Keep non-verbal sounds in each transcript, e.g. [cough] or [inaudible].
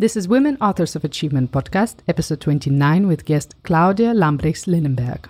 This is Women Authors of Achievement podcast, episode 29, with guest Claudia Lambrechts Linnenberg.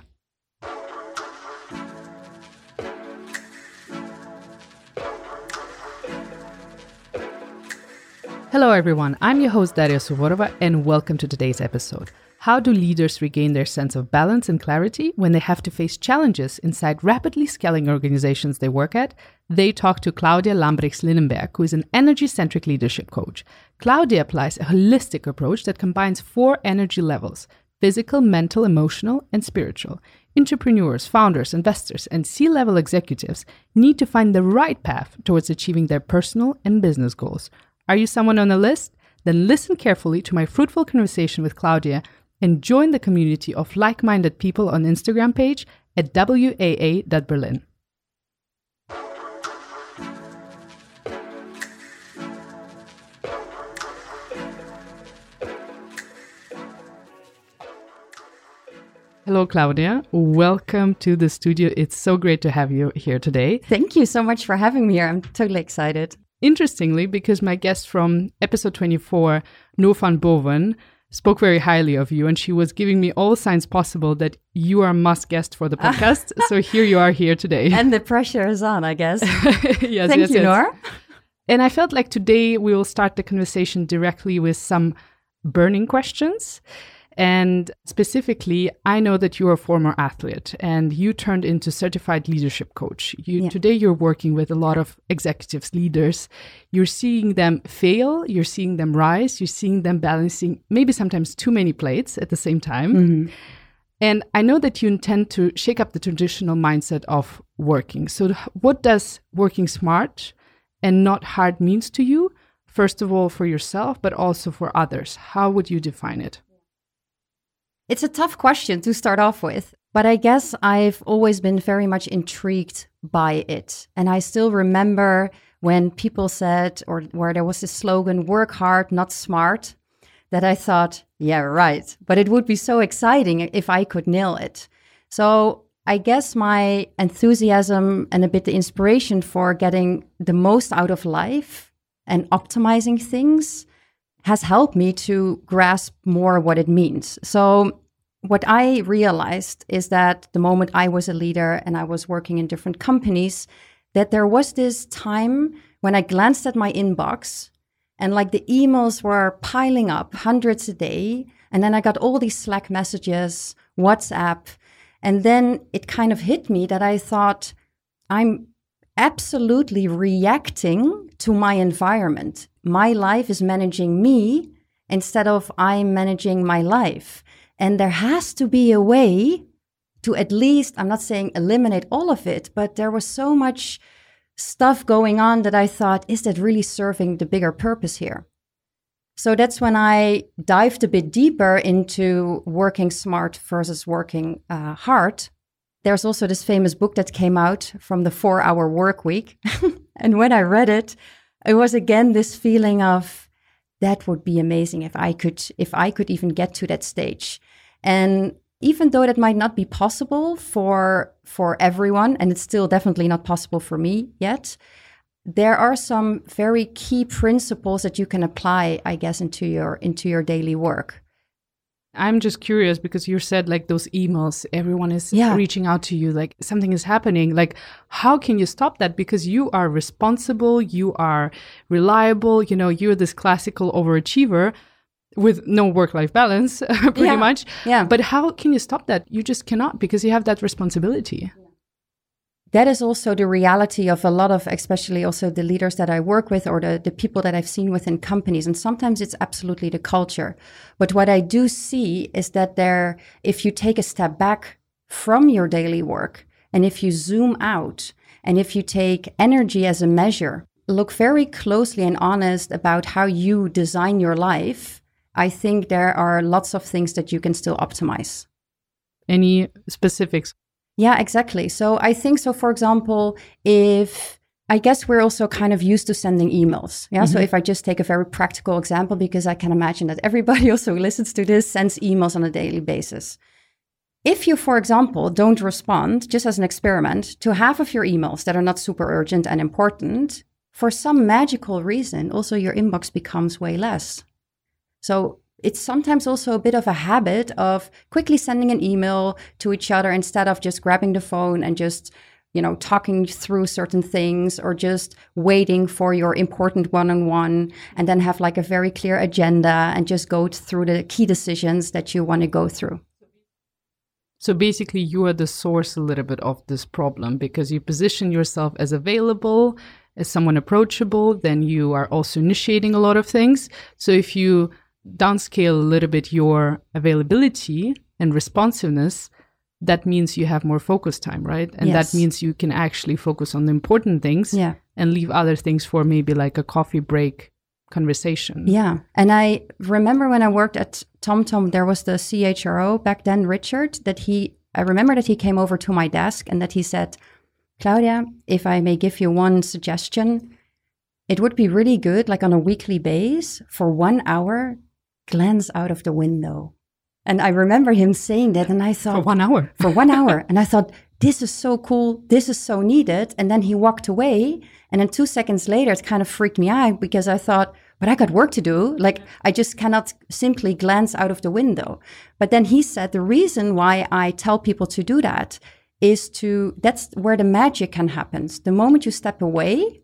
Hello, everyone. I'm your host, Daria Suvorova, and welcome to today's episode. How do leaders regain their sense of balance and clarity when they have to face challenges inside rapidly scaling organizations they work at? They talk to Claudia Lambrechts Linnenberg, who is an energy centric leadership coach. Claudia applies a holistic approach that combines four energy levels physical, mental, emotional, and spiritual. Entrepreneurs, founders, investors, and C level executives need to find the right path towards achieving their personal and business goals. Are you someone on the list? Then listen carefully to my fruitful conversation with Claudia and join the community of like minded people on Instagram page at WAA.Berlin. Hello, Claudia. Welcome to the studio. It's so great to have you here today. Thank you so much for having me here. I'm totally excited. Interestingly, because my guest from episode 24, Nora van Boven, spoke very highly of you and she was giving me all signs possible that you are a must guest for the ah. podcast. so here you are here today. And the pressure is on, I guess. [laughs] yes, Thank yes, you, yes. Nora. And I felt like today we will start the conversation directly with some burning questions. And specifically, I know that you're a former athlete and you turned into certified leadership coach. You, yeah. Today, you're working with a lot of executives, leaders. You're seeing them fail, you're seeing them rise, you're seeing them balancing maybe sometimes too many plates at the same time. Mm-hmm. And I know that you intend to shake up the traditional mindset of working. So, what does working smart and not hard means to you? First of all, for yourself, but also for others. How would you define it? It's a tough question to start off with, but I guess I've always been very much intrigued by it. And I still remember when people said, or where there was this slogan, work hard, not smart, that I thought, yeah, right. But it would be so exciting if I could nail it. So I guess my enthusiasm and a bit the inspiration for getting the most out of life and optimizing things has helped me to grasp more what it means. So what I realized is that the moment I was a leader and I was working in different companies, that there was this time when I glanced at my inbox and like the emails were piling up, hundreds a day. And then I got all these Slack messages, WhatsApp. And then it kind of hit me that I thought, I'm absolutely reacting to my environment. My life is managing me instead of I'm managing my life. And there has to be a way to at least, I'm not saying eliminate all of it, but there was so much stuff going on that I thought, is that really serving the bigger purpose here? So that's when I dived a bit deeper into working smart versus working uh, hard. There's also this famous book that came out from the four hour work week. [laughs] and when I read it, it was again this feeling of that would be amazing if I could if I could even get to that stage. And even though that might not be possible for for everyone and it's still definitely not possible for me yet there are some very key principles that you can apply i guess into your into your daily work. I'm just curious because you said like those emails everyone is yeah. reaching out to you like something is happening. Like how can you stop that? Because you are responsible you are reliable you know you're this classical overachiever with no work life balance, [laughs] pretty yeah. much. Yeah. But how can you stop that? You just cannot because you have that responsibility. That is also the reality of a lot of, especially also the leaders that I work with or the, the people that I've seen within companies. And sometimes it's absolutely the culture. But what I do see is that there, if you take a step back from your daily work and if you zoom out and if you take energy as a measure, look very closely and honest about how you design your life I think there are lots of things that you can still optimize. Any specifics? Yeah, exactly. So I think so, for example, if I guess we're also kind of used to sending emails. Yeah. Mm-hmm. So if I just take a very practical example, because I can imagine that everybody [laughs] also who listens to this sends emails on a daily basis. If you, for example, don't respond, just as an experiment, to half of your emails that are not super urgent and important, for some magical reason, also your inbox becomes way less. So it's sometimes also a bit of a habit of quickly sending an email to each other instead of just grabbing the phone and just you know talking through certain things or just waiting for your important one-on-one and then have like a very clear agenda and just go through the key decisions that you want to go through. So basically you are the source a little bit of this problem because you position yourself as available as someone approachable then you are also initiating a lot of things. So if you downscale a little bit your availability and responsiveness that means you have more focus time, right? And yes. that means you can actually focus on the important things yeah. and leave other things for maybe like a coffee break conversation. Yeah. And I remember when I worked at TomTom, there was the CHRO back then, Richard, that he, I remember that he came over to my desk and that he said, Claudia, if I may give you one suggestion, it would be really good, like on a weekly base, for one hour, glance out of the window and I remember him saying that, and I thought, for one hour. for one hour. And I thought, this is so cool. This is so needed. And then he walked away. And then two seconds later, it kind of freaked me out because I thought, but I got work to do. Like, I just cannot simply glance out of the window. But then he said, the reason why I tell people to do that is to, that's where the magic can happen. The moment you step away,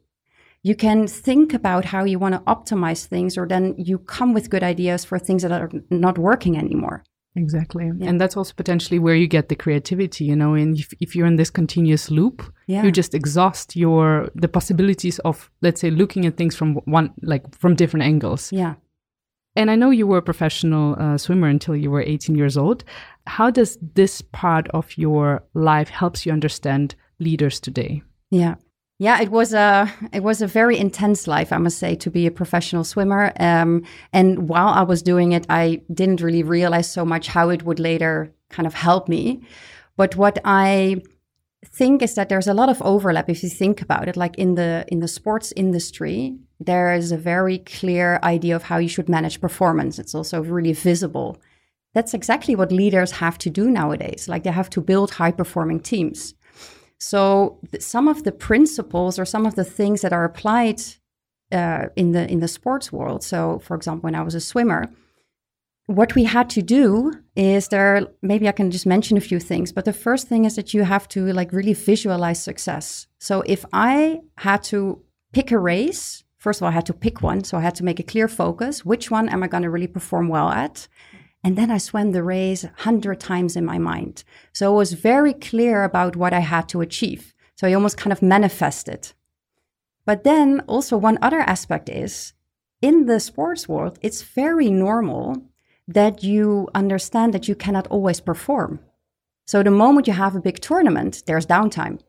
you can think about how you want to optimize things, or then you come with good ideas for things that are not working anymore. Exactly. Yeah. And that's also potentially where you get the creativity, you know, and if, if you're in this continuous loop, yeah. you just exhaust your the possibilities of let's say looking at things from one like from different angles. Yeah. And I know you were a professional uh, swimmer until you were 18 years old. How does this part of your life helps you understand leaders today? Yeah. Yeah, it was a it was a very intense life, I must say, to be a professional swimmer. Um, and while I was doing it, I didn't really realize so much how it would later kind of help me. But what I think is that there's a lot of overlap if you think about it. Like in the in the sports industry, there is a very clear idea of how you should manage performance. It's also really visible. That's exactly what leaders have to do nowadays. Like they have to build high performing teams. So th- some of the principles or some of the things that are applied uh, in the in the sports world. So, for example, when I was a swimmer, what we had to do is there. Maybe I can just mention a few things, but the first thing is that you have to like really visualize success. So, if I had to pick a race, first of all, I had to pick one. So I had to make a clear focus. Which one am I going to really perform well at? And then I swam the race 100 times in my mind. So it was very clear about what I had to achieve. So I almost kind of manifested. But then also, one other aspect is in the sports world, it's very normal that you understand that you cannot always perform. So the moment you have a big tournament, there's downtime.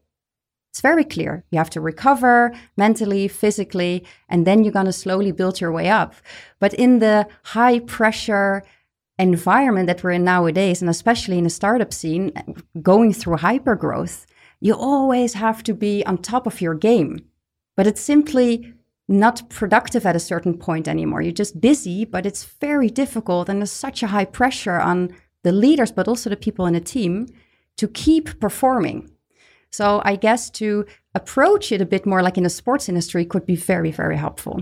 It's very clear. You have to recover mentally, physically, and then you're going to slowly build your way up. But in the high pressure, environment that we're in nowadays, and especially in the startup scene, going through hyper growth, you always have to be on top of your game. But it's simply not productive at a certain point anymore. You're just busy, but it's very difficult. And there's such a high pressure on the leaders, but also the people in a team to keep performing. So I guess to approach it a bit more like in the sports industry could be very, very helpful.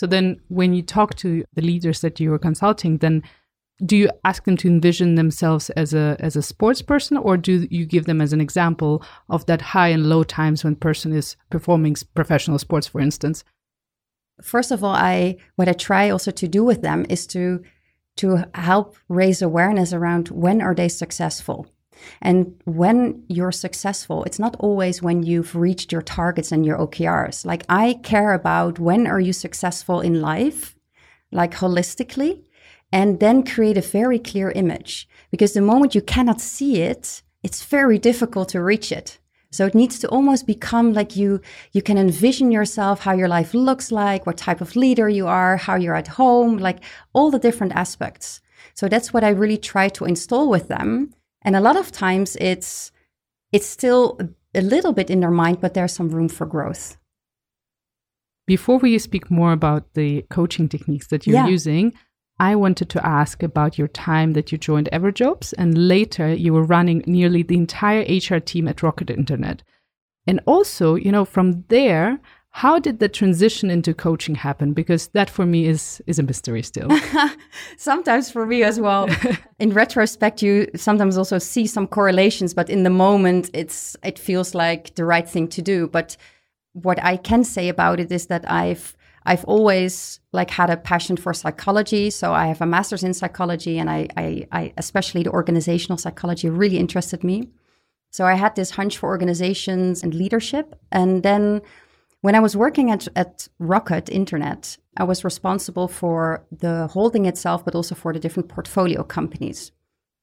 So then when you talk to the leaders that you are consulting, then do you ask them to envision themselves as a as a sports person or do you give them as an example of that high and low times when person is performing professional sports for instance? First of all i what i try also to do with them is to to help raise awareness around when are they successful and when you're successful, it's not always when you've reached your targets and your OKRs. Like I care about when are you successful in life, like holistically, and then create a very clear image. Because the moment you cannot see it, it's very difficult to reach it. So it needs to almost become like you you can envision yourself how your life looks like, what type of leader you are, how you're at home, like all the different aspects. So that's what I really try to install with them and a lot of times it's it's still a little bit in their mind, but there's some room for growth. Before we speak more about the coaching techniques that you're yeah. using, I wanted to ask about your time that you joined Everjobs and later you were running nearly the entire HR team at Rocket Internet. And also, you know, from there, How did the transition into coaching happen? Because that for me is is a mystery still. [laughs] sometimes for me as well. [laughs] in retrospect, you sometimes also see some correlations, but in the moment, it's it feels like the right thing to do. But what I can say about it is that I've I've always like had a passion for psychology. So I have a master's in psychology, and I, I, I especially the organizational psychology really interested me. So I had this hunch for organizations and leadership, and then when I was working at, at Rocket Internet, I was responsible for the holding itself, but also for the different portfolio companies.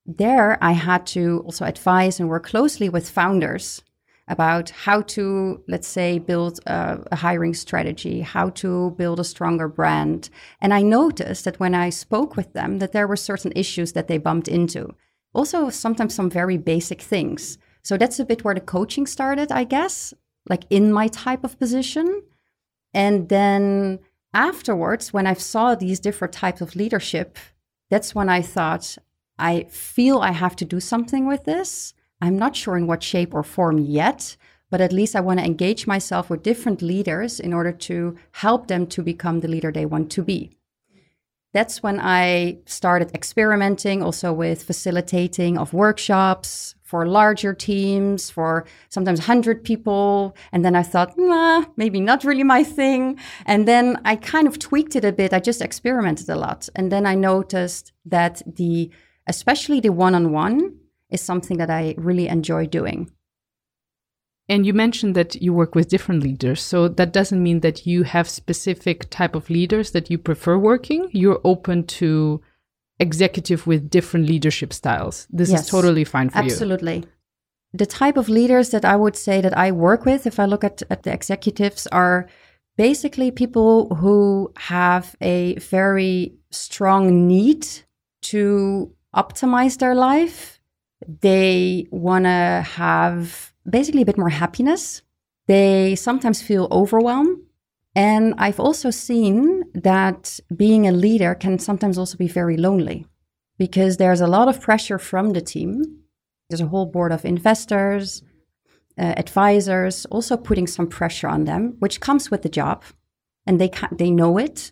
There, I had to also advise and work closely with founders about how to, let's say, build a, a, hiring strategy, how to build a stronger brand. And I noticed that when I spoke with them, that there were certain issues that they bumped into. Also, sometimes some very basic things. So that's a bit where the coaching started, I guess like in my type of position. And then afterwards, when I saw these different types of leadership, that's when I thought, I feel I have to do something with this. I'm not sure in what shape or form yet, but at least I want to engage myself with different leaders in order to help them to become the leader they want to be. That's when I started experimenting also with facilitating of workshops, for larger teams, for sometimes 100 people. And then I thought, nah, maybe not really my thing. And then I kind of tweaked it a bit. I just experimented a lot. And then I noticed that the, especially the one on one, is something that I really enjoy doing. And you mentioned that you work with different leaders. So that doesn't mean that you have specific type of leaders that you prefer working. You're open to executive with different leadership styles. This yes, is totally fine for absolutely. you. Absolutely. The type of leaders that I would say that I work with, if I look at, at the executives, are basically people who have a very strong need to optimize their life. They want to have basically a bit more happiness. They sometimes feel overwhelmed and I've also seen that being a leader can sometimes also be very lonely because there's a lot of pressure from the team. There's a whole board of investors, uh, advisors, also putting some pressure on them, which comes with the job, and they they know it.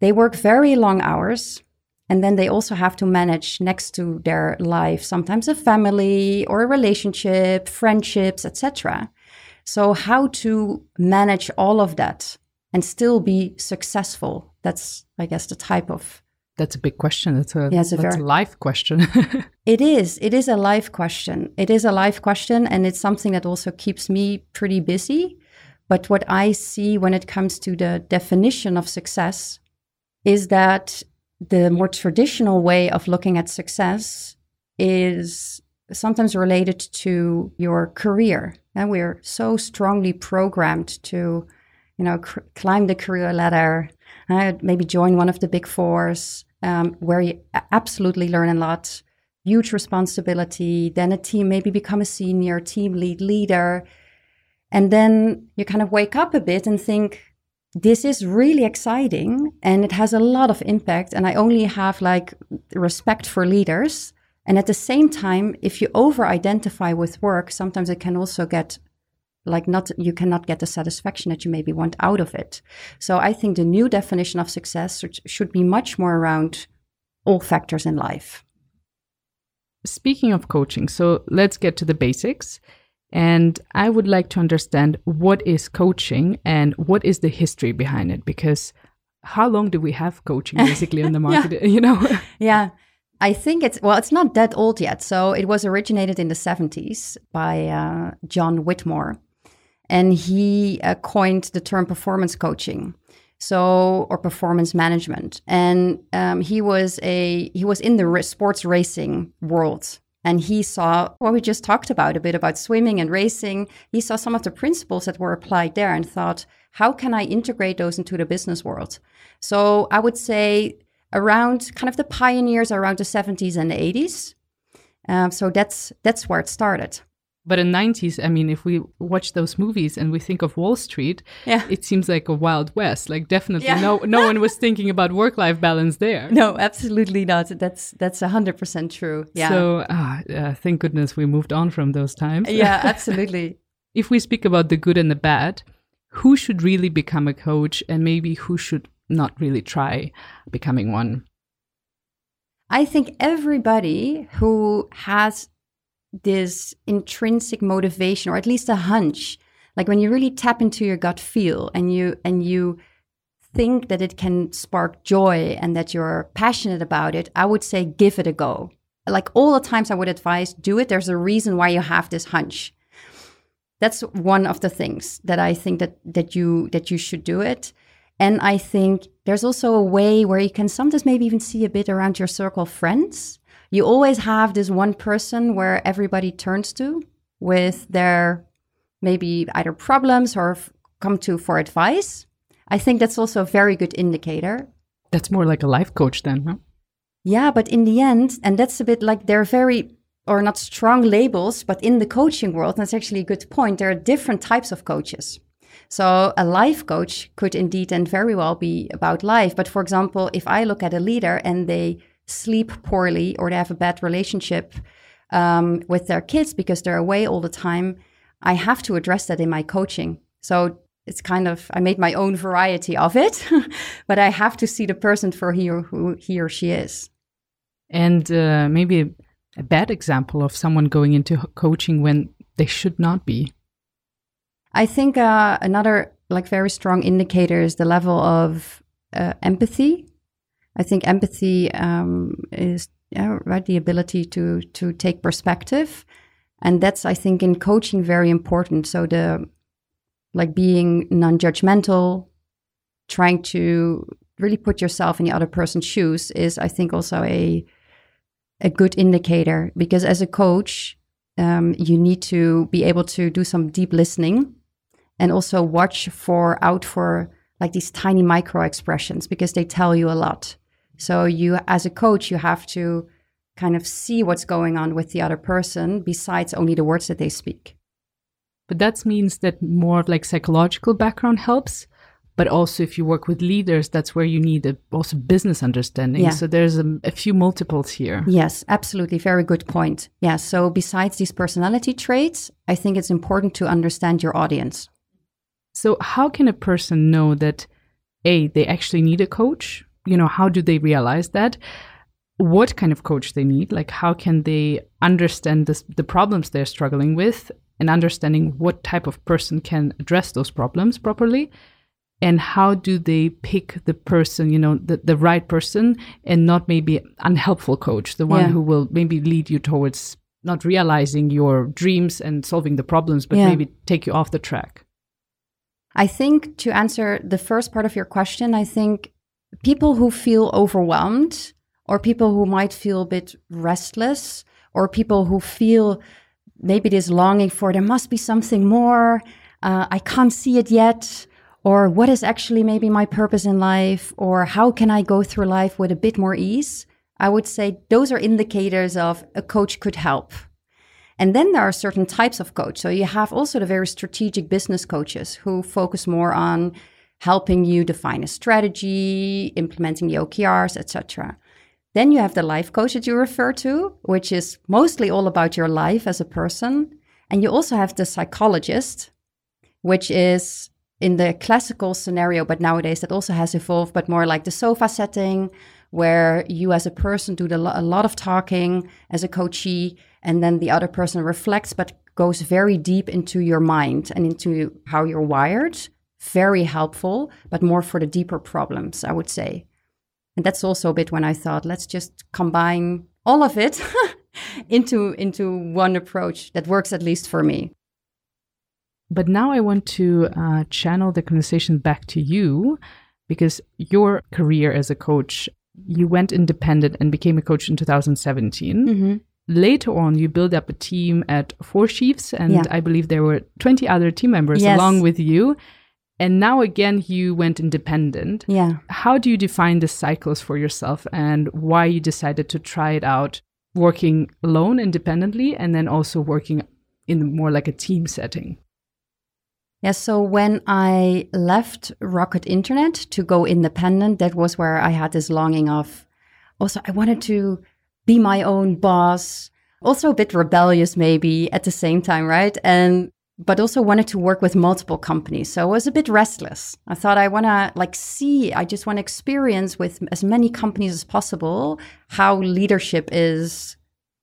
They work very long hours, and then they also have to manage next to their life sometimes a family or a relationship, friendships, etc. So, how to manage all of that and still be successful? That's, I guess, the type of. That's a big question. It's a, yeah, a, that's very, a life question. [laughs] it is. It is a life question. It is a life question. And it's something that also keeps me pretty busy. But what I see when it comes to the definition of success is that the more traditional way of looking at success is sometimes related to your career. And we're so strongly programmed to, you know, cr- climb the career ladder, uh, maybe join one of the big fours, um, where you absolutely learn a lot, huge responsibility. Then a team, maybe become a senior team lead leader, and then you kind of wake up a bit and think, this is really exciting and it has a lot of impact. And I only have like respect for leaders and at the same time, if you over identify with work, sometimes it can also get like not you cannot get the satisfaction that you maybe want out of it. So I think the new definition of success should be much more around all factors in life. Speaking of coaching, so let's get to the basics. And I would like to understand what is coaching and what is the history behind it because how long do we have coaching basically on the [laughs] market, yeah. [laughs] you know? yeah. I think it's well, it's not that old yet. So it was originated in the 70s by uh, John Whitmore, and he uh, coined the term performance coaching, so or performance management. And um, he was a he was in the sports racing world, and he saw what we just talked about a bit about swimming and racing. He saw some of the principles that were applied there, and thought, how can I integrate those into the business world? So I would say around kind of the pioneers around the 70s and the 80s. Um, so that's that's where it started. But in 90s, I mean, if we watch those movies and we think of Wall Street, yeah. it seems like a wild west. Like definitely yeah. no no [laughs] one was thinking about work-life balance there. No, absolutely not. That's that's 100% true. Yeah. So, uh, thank goodness we moved on from those times. Yeah, [laughs] absolutely. if we speak about the good and the bad, who should really become a coach and maybe who should not really try becoming one? I think everybody who has this intrinsic motivation or at least a hunch like when you really tap into your gut feel and you and you think that it can spark joy and that you're passionate about it i would say give it a go like all the times i would advise do it there's a reason why you have this hunch that's one of the things that I think that that you that you should do it. And I think there's also a way where you can sometimes maybe even see a bit around your circle of friends. You always have this one person where everybody turns to with their maybe either problems or come to for advice. I think that's also a very good indicator. That's more like a life coach then, huh? Yeah, but in the end, and that's a bit like they're very or not strong labels, but in the coaching world, that's actually a good point. There are different types of coaches. So a life coach could indeed and very well be about life. But for example, if I look at a leader and they sleep poorly or they have a bad relationship um, with their kids because they're away all the time, I have to address that in my coaching. So it's kind of I made my own variety of it, [laughs] but I have to see the person for he or who he or she is. And uh, maybe a bad example of someone going into coaching when they should not be? I think uh, another like very strong indicator is the level of uh, empathy. I think empathy um, is yeah, right the ability to to take perspective, and that's I think in coaching very important. So the like being non-judgmental, trying to really put yourself in the other person's shoes is I think also a a good indicator because as a coach, um, you need to be able to do some deep listening and also watch for out for like these tiny micro expressions because they tell you a lot. So you as a coach, you have to kind of see what's going on with the other person besides only the words that they speak. But that means that more of like psychological background helps but also if you work with leaders that's where you need a, also business understanding. Yeah. so there's a, a, few multiples here. Yes absolutely. Very good point. Yeah so besides these personality traits i think it's important to understand your audience. So how can a person know that a they actually need a coach you know how do they realize that what kind of coach they need like how can they understand this, the problems they're struggling with and understanding what type of person can address those problems properly and how do they pick the person you know the, the right person and not maybe unhelpful coach the one yeah. who will maybe lead you towards not realizing your dreams and solving the problems but yeah. maybe take you off the track i think to answer the first part of your question i think people who feel overwhelmed or people who might feel a bit restless or people who feel maybe this longing for there must be something more uh, i can't see it yet or what is actually maybe my purpose in life or how can i go through life with a bit more ease? I would say those are indicators of a coach could help. And then there are certain types of coach. So you have also the very strategic business coaches who focus more on helping you define a strategy implementing the okrs etc then you have the life coach that you refer to which is mostly all about your life as a person and you also have the psychologist which is in the classical scenario, but nowadays that also has evolved, but more like the sofa setting, where you as a person do the, a lot of talking as a coachee, and then the other person reflects, but goes very deep into your mind and into how you're wired. Very helpful, but more for the deeper problems, I would say. And that's also a bit when I thought, let's just combine all of it [laughs] into into one approach that works at least for me. But now I want to uh, channel the conversation back to you because your career as a coach, you went independent and became a coach in 2017. Mm-hmm. Later on, you built up a team at Four Chiefs, and yeah. I believe there were 20 other team members yes. along with you. And now again, you went independent. Yeah. How do you define the cycles for yourself and why you decided to try it out working alone independently and then also working in more like a team setting? Yeah, so when I left Rocket Internet to go independent, that was where I had this longing of also, I wanted to be my own boss, also a bit rebellious, maybe at the same time, right? And but also wanted to work with multiple companies. So I was a bit restless. I thought I want to like see, I just want to experience with as many companies as possible how leadership is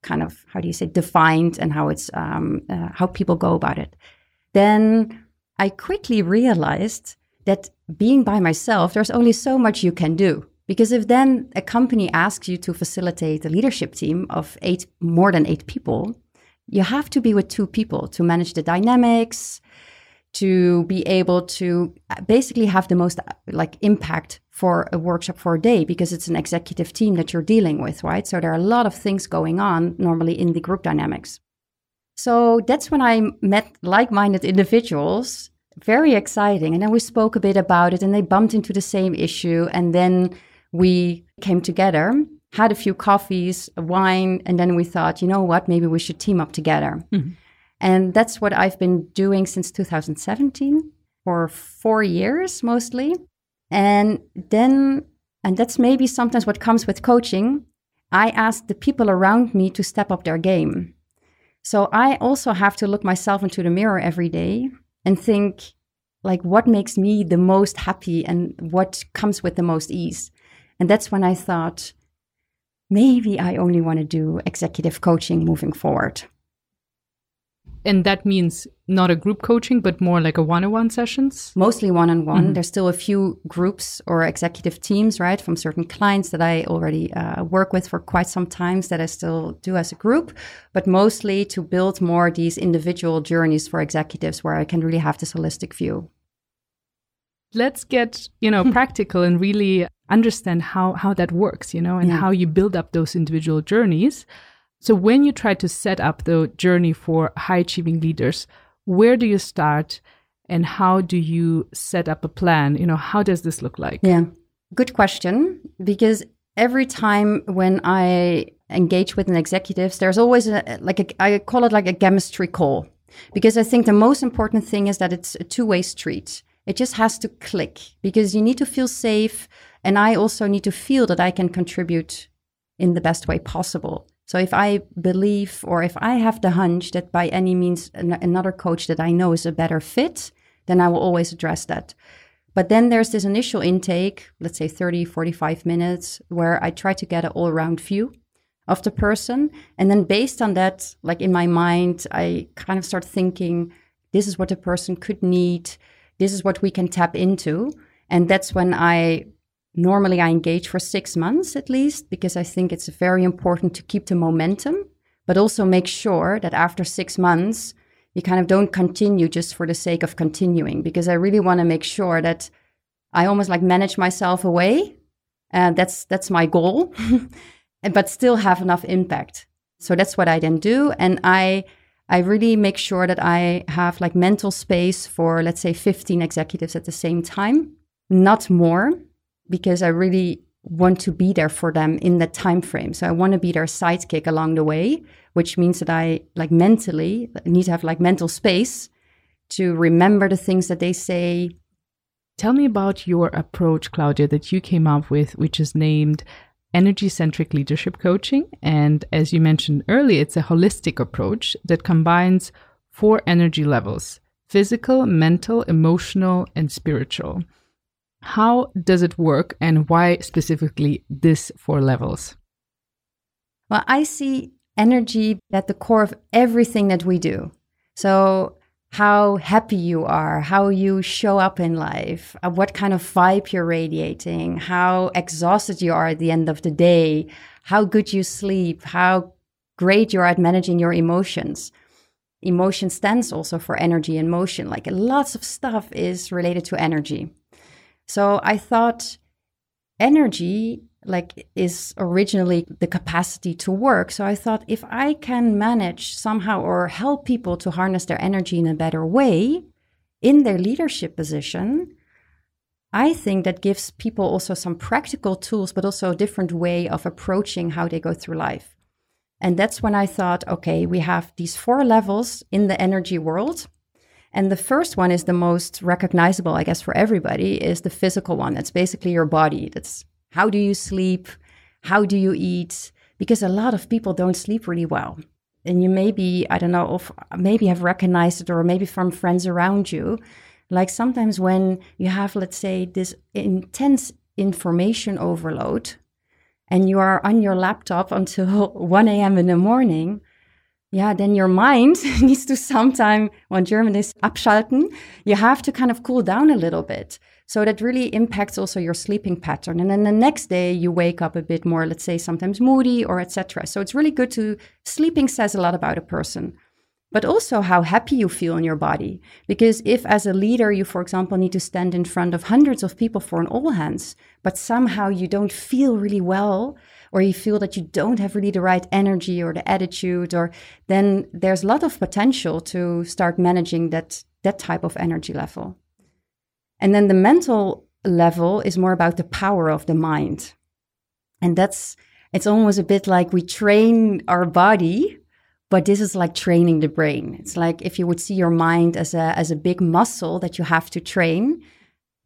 kind of, how do you say, defined and how it's, um, uh, how people go about it. Then I quickly realized that being by myself, there's only so much you can do. Because if then a company asks you to facilitate a leadership team of eight, more than eight people, you have to be with two people to manage the dynamics, to be able to uh, basically have the most uh, like impact for a workshop for a day because it's an executive team that you're dealing with, right? So there are a lot of things going on normally in the group dynamics. So that's when I met like-minded individuals, very exciting. And then we spoke a bit about it and they bumped into the same issue and then we came together had a few coffees, a wine, and then we thought, you know what, maybe we should team up together. Mm-hmm. And that's what I've been doing since 2017 for four years mostly. And then, and that's maybe sometimes what comes with coaching. I ask the people around me to step up their game. So I also have to look myself into the mirror every day and think, like, what makes me the most happy and what comes with the most ease. And that's when I thought, maybe I only want to do executive coaching moving forward. And that means not a group coaching, but more like a one on one sessions? Mostly one on one. There's still a few groups or executive teams, right, from certain clients that I already uh, work with for quite some times that I still do as a group, but mostly to build more these individual journeys for executives where I can really have this holistic view. Let's get, you know, [laughs] practical and really understand how how that works you know and yeah. how you build up those individual journeys. So when you try to set up the journey for high achieving leaders where do you start and how do you set up a plan? You know how does this look like? Yeah. Good question. Because every time when i engage with an executives there's always a like a, i call it like a chemistry call. Because i think the most important thing is that it's a two-way street. It just has to click. Because you need to feel safe and I also need to feel that I can contribute in the best way possible. So if I believe or if I have the hunch that by any means an- another coach that I know is a better fit, then I will always address that. But then there's this initial intake, let's say 30, 45 minutes, where I try to get an all around view of the person. And then based on that, like in my mind, I kind of start thinking, this is what the person could need. This is what we can tap into. And that's when I Normally, I engage for six months at least because I think it's very important to keep the momentum, but also make sure that after six months, you kind of don't continue just for the sake of continuing because I really want to make sure that I almost like manage myself away. And that's that's my goal, [laughs] but still have enough impact. So that's what I then do. And I I really make sure that I have like mental space for let's say 15 executives at the same time, not more because I really want to be there for them in that time frame. So I want to be their sidekick along the way, which means that I like mentally need to have like mental space to remember the things that they say. Tell me about your approach, Claudia, that you came up with, which is named energy centric leadership coaching. And as you mentioned earlier, it's a holistic approach that combines four energy levels physical, mental, emotional, and spiritual. How does it work and why specifically this four levels? Well, I see energy at the core of everything that we do. So, how happy you are, how you show up in life, uh, what kind of vibe you're radiating, how exhausted you are at the end of the day, how good you sleep, how great you are at managing your emotions. Emotion stands also for energy and motion. Like lots of stuff is related to energy. So I thought energy like is originally the capacity to work. So I thought if I can manage somehow or help people to harness their energy in a better way in their leadership position, I think that gives people also some practical tools, but also a different way of approaching how they go through life. And that's when I thought, okay, we have these four levels in the energy world. And the first one is the most recognizable, I guess, for everybody is the physical one. That's basically your body. That's how do you sleep? How do you eat? Because a lot of people don't sleep really well. and you maybe I don't know maybe have recognized it or maybe from friends around you. Like sometimes when you have, let's say, this intense information overload, and you are on your laptop [laughs] until 1 a.m. in the morning, yeah, then your mind [laughs] needs to sometime, when German is abschalten, you have to kind of cool down a little bit. So that really impacts also your sleeping pattern. And then the next day you wake up a bit more, let's say sometimes moody or etc. So it's really good to sleeping says a lot about a person. But also how happy you feel in your body. Because if, as a leader, you, for example, need to stand in front of hundreds of people for an all hands, but somehow you don't feel really well, or you feel that you don't have really the right energy or the attitude, or then there's a lot of potential to start managing that, that type of energy level. And then the mental level is more about the power of the mind. And that's, it's almost a bit like we train our body, but this is like training the brain. It's like if you would see your mind as a, as a big muscle that you have to train,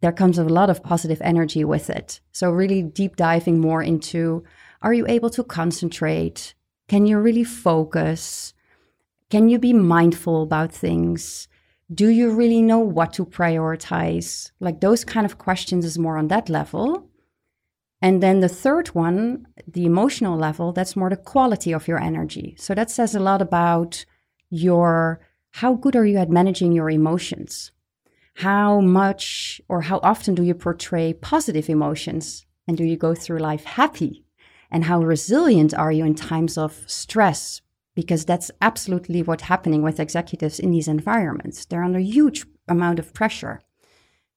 there comes a lot of positive energy with it. So, really deep diving more into are you able to concentrate? Can you really focus? Can you be mindful about things? do you really know what to prioritize? Like those kind of questions is more on that level. And then the third one, the emotional level, that's more the quality of your energy. So that says a lot about your how good are you at managing your emotions? How much or how often do you portray positive emotions? And do you go through life happy? And how resilient are you in times of stress, because that's absolutely what's happening with executives in these environments. They're under huge amount of pressure.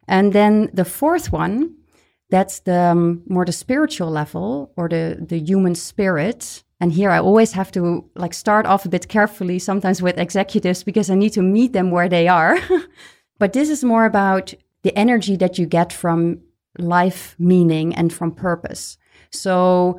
And then the fourth one, that's the um, more the spiritual level or the the human spirit. And here I always have to like start off a bit carefully sometimes with executives because I need to meet them where they are. [laughs] but this is more about the energy that you get from life meaning and from purpose. So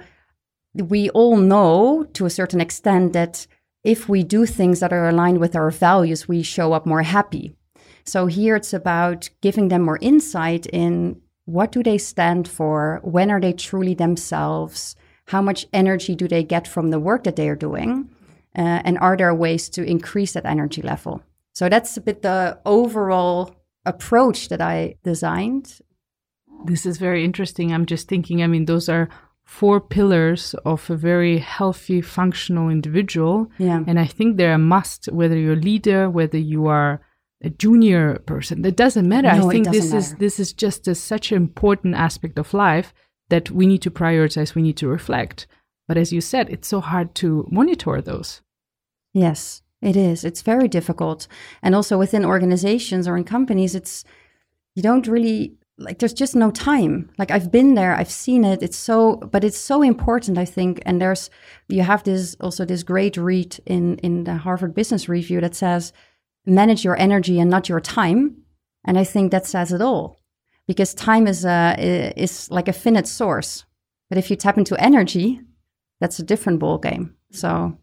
we all know to a certain extent that if we do things that are aligned with our values, we show up more happy. So here it's about giving them more insight in what do they stand for? When are they truly themselves? How much energy do they get from the work that they are doing? Uh, and are there ways to increase that energy level? So that's a bit the overall approach that I designed. This is very interesting. I'm just thinking, I mean, those are four pillars of a very healthy, functional individual. Yeah. And I think they're a must, whether you're a leader, whether you are a junior person. That doesn't matter. No, I think this matter. is this is just a, such an important aspect of life that we need to prioritize, we need to reflect. But as you said, it's so hard to monitor those. Yes, it is. It's very difficult. And also within organizations or in companies, it's you don't really like there's just no time. Like i've been there i've seen it it's so but it's so important i think and there's you have this also this great read in in the harvard business review that says manage your energy and not your time and i think that says it all because time is a is like a finite source but if you tap into energy that's a different ball game so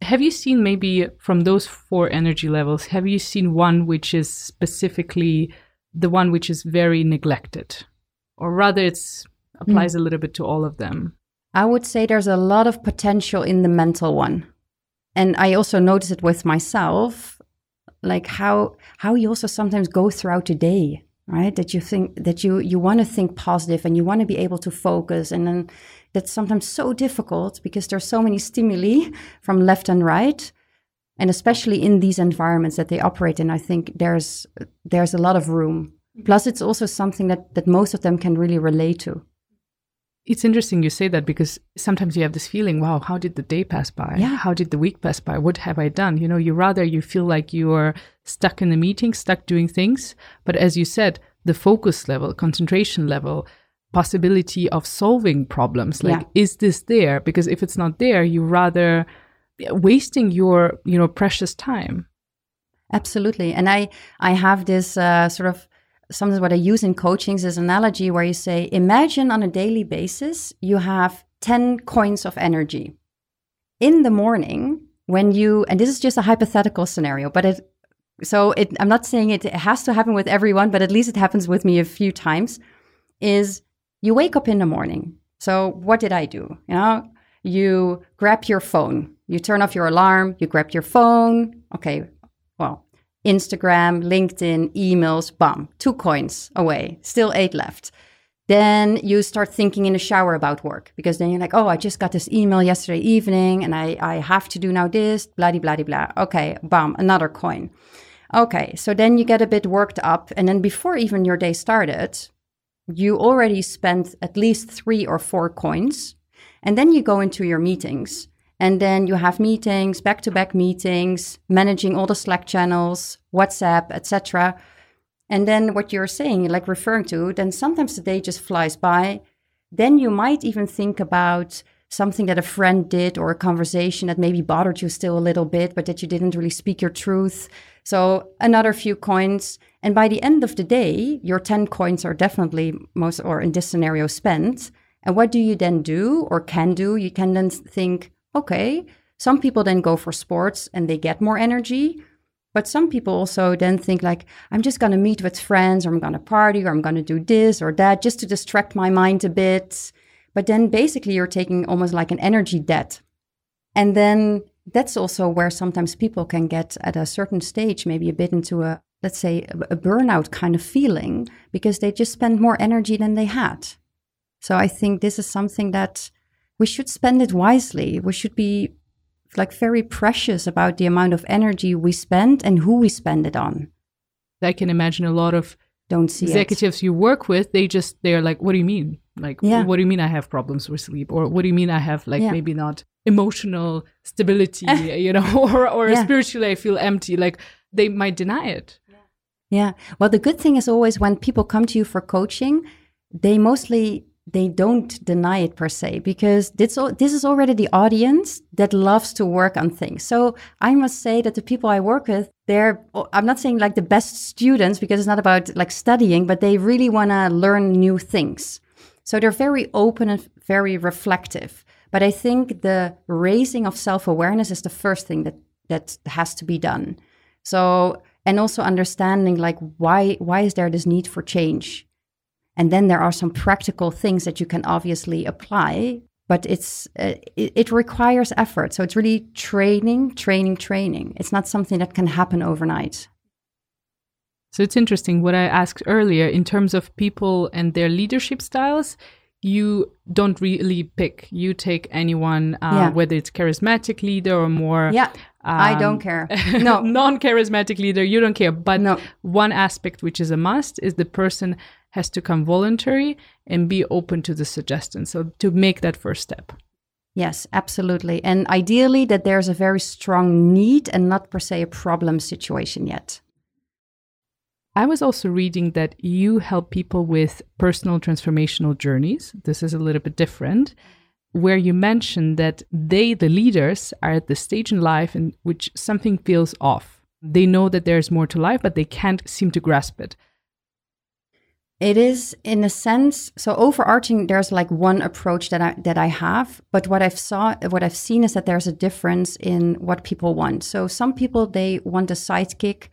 have you seen maybe from those four energy levels have you seen one which is specifically the one which is very neglected, or rather, it applies mm. a little bit to all of them. I would say there's a lot of potential in the mental one, and I also notice it with myself, like how how you also sometimes go throughout the day, right? That you think that you you want to think positive and you want to be able to focus, and then that's sometimes so difficult because there's so many stimuli from left and right and especially in these environments that they operate in i think there's there's a lot of room. Mm-hmm. Plus it's also something that that most of them can really relate to. It's interesting you say that because sometimes you have this feeling wow how did the day pass by? Yeah. how did the week pass by? What have i done? You know you rather you feel like you are stuck in the meeting stuck doing things but as you said the focus level concentration level possibility of solving problems like yeah. is this there? Because if it's not there you rather wasting your you know precious time. Absolutely. And i i have this uh, sort of sometimes what i use in coaching is analogy where you say imagine on a daily basis you have 10 coins of energy. In the morning when you and this is just a hypothetical scenario but it so it, i'm not saying it, it has to happen with everyone but at least it happens with me a few times is you wake up in the morning. So what did i do? You know you grab your phone You turn off your alarm, you grab your phone. Okay, well, Instagram, LinkedIn, emails, bam, two coins away, still eight left. Then you start thinking in the shower about work because then you're like, oh, I just got this email yesterday evening and I, I have to do now this, blah, blah, blah, blah. Okay, bam, another coin. Okay, so then you get a bit worked up. And then before even your day started, you already spent at least three or four coins. And then you go into your meetings and then you have meetings, back-to-back meetings, managing all the Slack channels, WhatsApp, etc. And then what you're saying, like referring to, then sometimes the day just flies by. Then you might even think about something that a friend did or a conversation that maybe bothered you still a little bit, but that you didn't really speak your truth. So another few coins. And by the end of the day, your 10 coins are definitely most, or in this scenario, spent. And what do you then do or can do? You can then think, okay, some people then go for sports and they get more energy. But some people also then think like, I'm just going to meet with friends or I'm going to party or I'm going to do this or that just to distract my mind a bit. But then basically you're taking almost like an energy debt. And then that's also where sometimes people can get at a certain stage, maybe a bit into a, let's say, a burnout kind of feeling because they just spend more energy than they had. So I think this is something that we should spend it wisely. We should be like very precious about the amount of energy we spend and who we spend it on. I can imagine a lot of don't see executives it. you work with. They just they're like, "What do you mean? Like, yeah. what do you mean I have problems with sleep? Or what do you mean I have like yeah. maybe not emotional stability, [laughs] you know, [laughs] or or yeah. spiritually I feel empty?" Like they might deny it. Yeah. Well, the good thing is always when people come to you for coaching, they mostly they don't deny it per se because this, this is already the audience that loves to work on things. So I must say that the people I work with, they're, I'm not saying like the best students because it's not about like studying, but they really want to learn new things. So they're very open and very reflective. But I think the raising of self awareness is the first thing that, that has to be done. So, and also understanding like why, why is there this need for change? And then there are some practical things that you can obviously apply, but it's uh, it, it, requires effort. So it's really training, training, training. It's not something that can happen overnight. So it's interesting what I asked earlier in terms of people and their leadership styles. You don't really pick. You take anyone, uh, yeah. whether it's charismatic leader or more. Yeah, um, I don't care. [laughs] No, non-charismatic leader. You don't care. But no. one aspect which is a must is the person has to come voluntary and be open to the suggestion. So to make that first step. Yes, absolutely. And ideally, that there's a very strong need and not per se a problem situation yet. I was also reading that you help people with personal transformational journeys. This is a little bit different, where you mention that they, the leaders, are at the stage in life in which something feels off. They know that there's more to life, but they can't seem to grasp it. It is in a sense so overarching. There's like one approach that I that I have, but what I've saw what I've seen is that there's a difference in what people want. So some people they want a sidekick,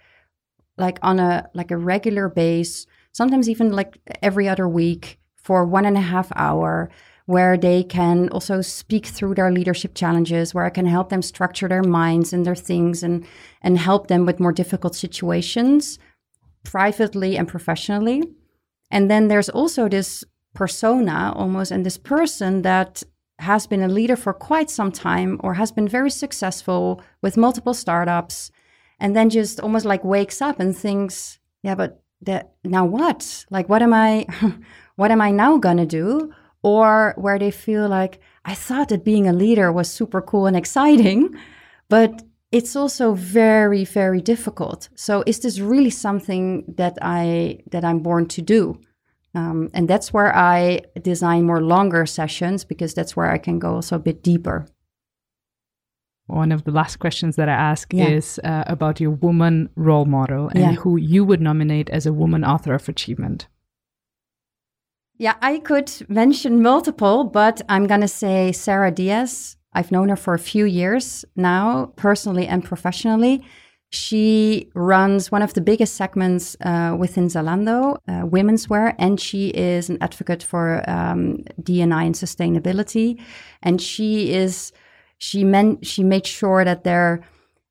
like on a like a regular base, sometimes even like every other week for one and a half hour, where they can also speak through their leadership challenges, where I can help them structure their minds and their things and and help them with more difficult situations, privately and professionally. And then there's also this persona almost, and this person that has been a leader for quite some time or has been very successful with multiple startups, and then just almost like wakes up and thinks, yeah, but that, now what? Like, what am I, [laughs] what am I now gonna do? Or where they feel like, I thought that being a leader was super cool and exciting, but it's also very very difficult so is this really something that i that i'm born to do um, and that's where i design more longer sessions because that's where i can go also a bit deeper one of the last questions that i ask yeah. is uh, about your woman role model and yeah. who you would nominate as a woman author of achievement yeah i could mention multiple but i'm going to say sarah diaz I've known her for a few years now, personally and professionally. She runs one of the biggest segments uh, within Zalando, uh, women's wear, and she is an advocate for um, D&I and sustainability. And she is she meant she made sure that there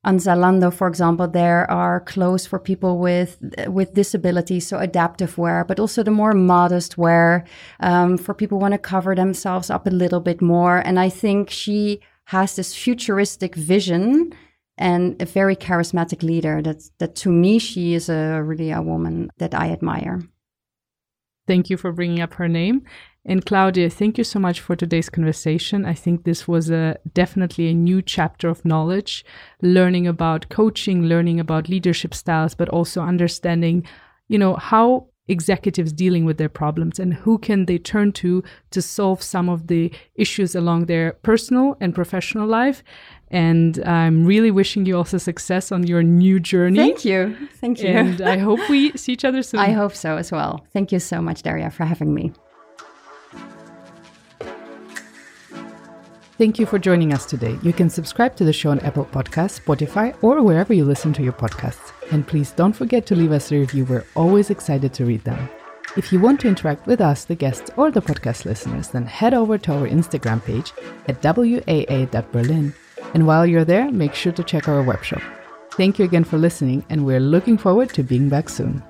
on Zalando, for example, there are clothes for people with with disabilities, so adaptive wear, but also the more modest wear um, for people want to cover themselves up a little bit more. And I think she has this futuristic vision and a very charismatic leader. That that to me, she is a really a woman that I admire. Thank you for bringing up her name. And Claudia, thank you so much for today's conversation. I think this was a definitely a new chapter of knowledge, learning about coaching, learning about leadership styles, but also understanding, you know, how executives dealing with their problems and who can they turn to to solve some of the issues along their personal and professional life. And i'm really wishing you also success on your new journey. Thank you. Thank you. And i hope we see each other [laughs] soon. I hope so as well. Thank you so much daria for having me Thank you for joining us today. You can subscribe to the show on Apple Podcasts, Spotify, or wherever you listen to your podcasts. And please don't forget to leave us a review. We're always excited to read them. If you want to interact with us, the guests, or the podcast listeners, then head over to our Instagram page at waa.berlin. And while you're there, make sure to check our webshop. Thank you again for listening, and we're looking forward to being back soon.